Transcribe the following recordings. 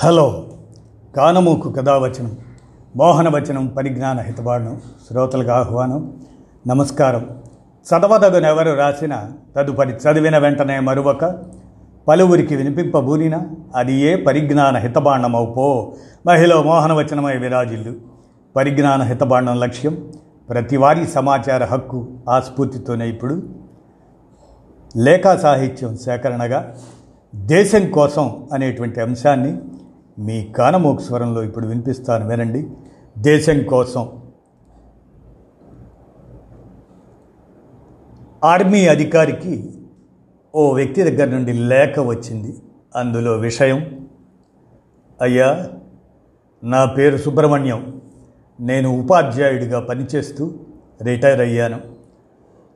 Hello. కానమూకు కథావచనం మోహనవచనం పరిజ్ఞాన హితబాణం శ్రోతలకు ఆహ్వానం నమస్కారం. చదవదగునెవరు రాసిన తదుపరి చదివిన వెంటనే మరువక పలువురికి వినిపింపబూనిన అది ఏ పరిజ్ఞాన హితబాండమవుపో మహిళ మోహనవచనమై విరాజిల్లు. పరిజ్ఞాన హితబాండం లక్ష్యం ప్రతివారీ సమాచార హక్కు ఆ స్ఫూర్తితోనే ఇప్పుడు. లేఖా సాహిత్యం సేకరణగా దేశం కోసం అనేటువంటి అంశాన్ని మీ కానమోకు స్వరంలో ఇప్పుడు వినిపిస్తాను వినండి. దేశం కోసం. ఆర్మీ అధికారికి ఓ వ్యక్తి దగ్గర నుండి లేఖ వచ్చింది. అందులో విషయం అయ్యా నా పేరు సుబ్రహ్మణ్యం. నేను ఉపాధ్యాయుడిగా పనిచేస్తూ రిటైర్ అయ్యాను.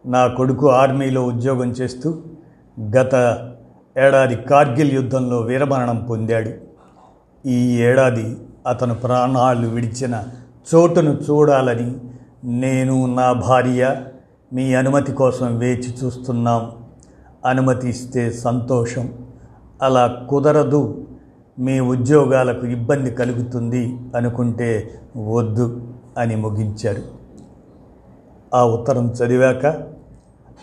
నా కొడుకు ఆర్మీలో ఉద్యోగం చేస్తూ గత ఏడాది కార్గిల్ యుద్ధంలో వీరమరణం పొందాడు. ఈ ఏడాది అతను ప్రాణాలు విడిచిన చోటును చూడాలని నేను నా భార్య మీ అనుమతి కోసం వేచి చూస్తున్నాం. అనుమతి ఇస్తే సంతోషం. అలా కుదరదు. మీ ఉద్యోగాలకు ఇబ్బంది కలుగుతుంది అనుకుంటే వద్దు అని ముగించారు. ఆ ఉత్తరం చదివాక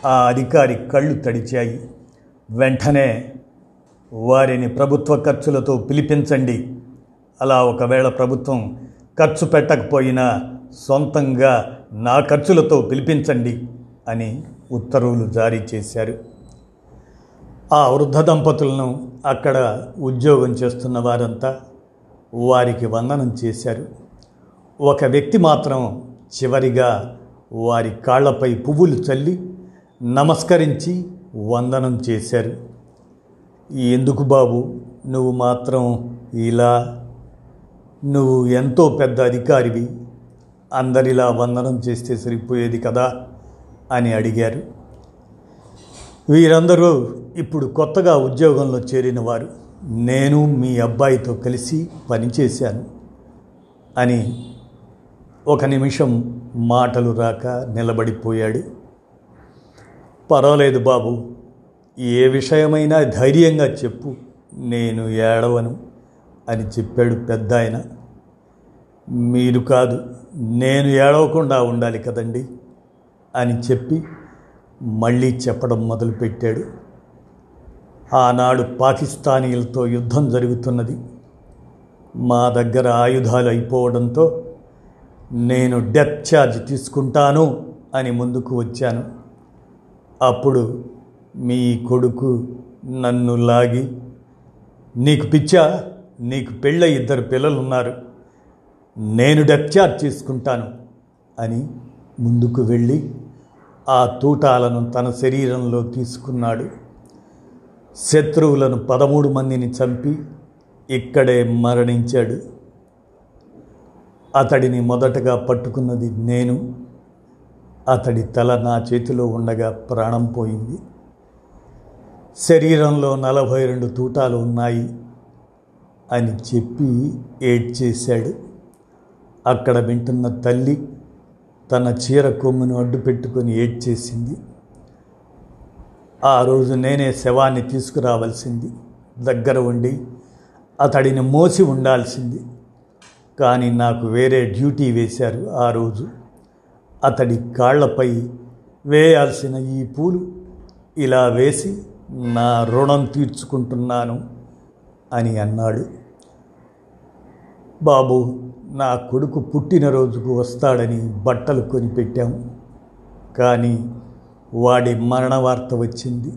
ఆ అధికారి కళ్ళు తడిచాయి. వెంటనే వారిని ప్రభుత్వ ఖర్చులతో పిలిపించండి. అలా ఒకవేళ ప్రభుత్వం ఖర్చు పెట్టకపోయినా సొంతంగా నా ఖర్చులతో పిలిపించండి అని ఉత్తర్వులు జారీ చేశారు. ఆ వృద్ధ దంపతులను అక్కడ ఉద్యోగం చేస్తున్న వారంతా వారికి వందనం చేశారు. ఒక వ్యక్తి మాత్రం చివరిగా వారి కాళ్ళపై పువ్వులు చల్లి నమస్కరించి వందనం చేశారు. ఎందుకు బాబు? నువ్వు మాత్రం ఇలా నువ్వు ఎంతో పెద్ద అధికారివి. అందరిలా వందనం చేస్తే సరిపోయేది కదా? అని అడిగారు. వీరందరూ ఇప్పుడు కొత్తగా ఉద్యోగంలో చేరిన వారు. నేను మీ అబ్బాయితో కలిసి పనిచేశాను అని ఒక నిమిషం మాటలు రాక నిలబడిపోయాడు. పర్వాలేదు బాబు ఏ విషయమైనా ధైర్యంగా చెప్పు నేను ఏడవను అని చెప్పాడు పెద్ద ఆయన మీరు కాదు నేను ఏడవకుండా ఉండాలి కదండి అని చెప్పి మళ్ళీ చెప్పడం మొదలుపెట్టాడు. ఆనాడు పాకిస్తానీలతో యుద్ధం జరుగుతున్నది. మా దగ్గర ఆయుధాలు అయిపోవడంతో నేను డెత్ ఛార్జ్ తీసుకుంటాను అని ముందుకు వచ్చాను. అప్పుడు మీ కొడుకు నన్ను లాగి నీకు పిచ్చా నీకు పెళ్ళ ఇద్దరు పిల్లలున్నారు. నేను డెత్ చేసుకుంటాను అని ముందుకు వెళ్ళి ఆ తూటాలను తన శరీరంలో తీసుకున్నాడు. శత్రువులను పదమూడు మందిని చంపి ఇక్కడే మరణించాడు. అతడిని మొదటగా పట్టుకున్నది నేను. అతడి తల నా చేతిలో ఉండగా ప్రాణం పోయింది. శరీరంలో నలభై రెండు తూటాలు ఉన్నాయి అని చెప్పి ఏడ్చేశాడు. అక్కడ వింటున్న తల్లి తన చీర కొమ్మును అడ్డు పెట్టుకొని ఏడ్చేసింది. ఆ రోజు నేనే శవాన్ని తీసుకురావాల్సింది. దగ్గర ఉండి అతడిని మోసి ఉండాల్సింది. కానీ నాకు వేరే డ్యూటీ వేశారు ఆ రోజు. అతడి కాళ్ళపై వేయాల్సిన ఈ పూలు ఇలా వేసి నా రుణం తీర్చుకుంటున్నాను అని అన్నాడు. బాబు నా కొడుకు పుట్టినరోజుకు వస్తాడని బట్టలు కొనిపెట్టాం. కానీ వాడి మరణ వార్త వచ్చింది.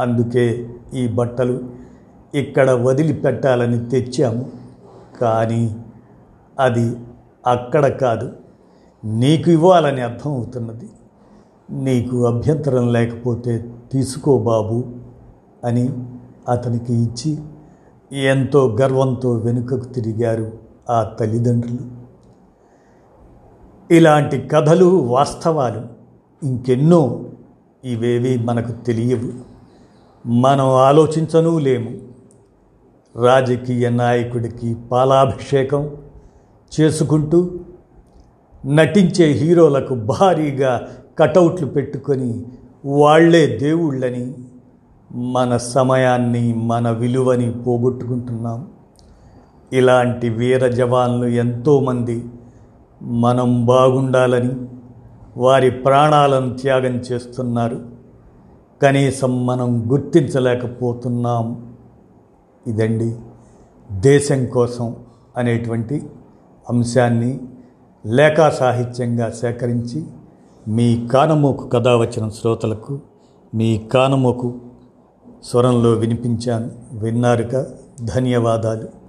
అందుకే ఈ బట్టలు ఇక్కడ వదిలిపెట్టాలని తెచ్చాము. కానీ అది అక్కడ కాదు నీకు ఇవ్వాలని అర్థమవుతున్నది. నీకు అభ్యంతరం లేకపోతే తీసుకో బాబు. అని అతనికి ఇచ్చి ఎంతో గర్వంతో వెనుకకు తిరిగారు ఆ తల్లిదండ్రులు. ఇలాంటి కథలు వాస్తవాలు ఇంకెన్నో ఇవేవి మనకు తెలియవు. మనం ఆలోచించనూ లేము. రాజకీయ నాయకుడికి పాలాభిషేకం చేసుకుంటూ నటించే హీరోలకు భారీగా కటౌట్లు పెట్టుకొని వాళ్ళే దేవుళ్ళని మన సమయాన్ని మన విలువని పోగొట్టుకుంటున్నాం. ఇలాంటి వీర జవాన్లు ఎంతోమంది మనం బాగుండాలని వారి ప్రాణాలను త్యాగం చేస్తున్నారు. కనీసం మనం గుర్తించలేకపోతున్నాం. ఇదండి దేశం కోసం అనేటువంటి అంశాన్ని లేఖా సాహిత్యంగా సేకరించి మీ కానమోకు కథ వచ్చిన శ్రోతలకు మీ కానమోకు స్వరంలో వినిపించాను. విన్నారుక ధన్యవాదాలు.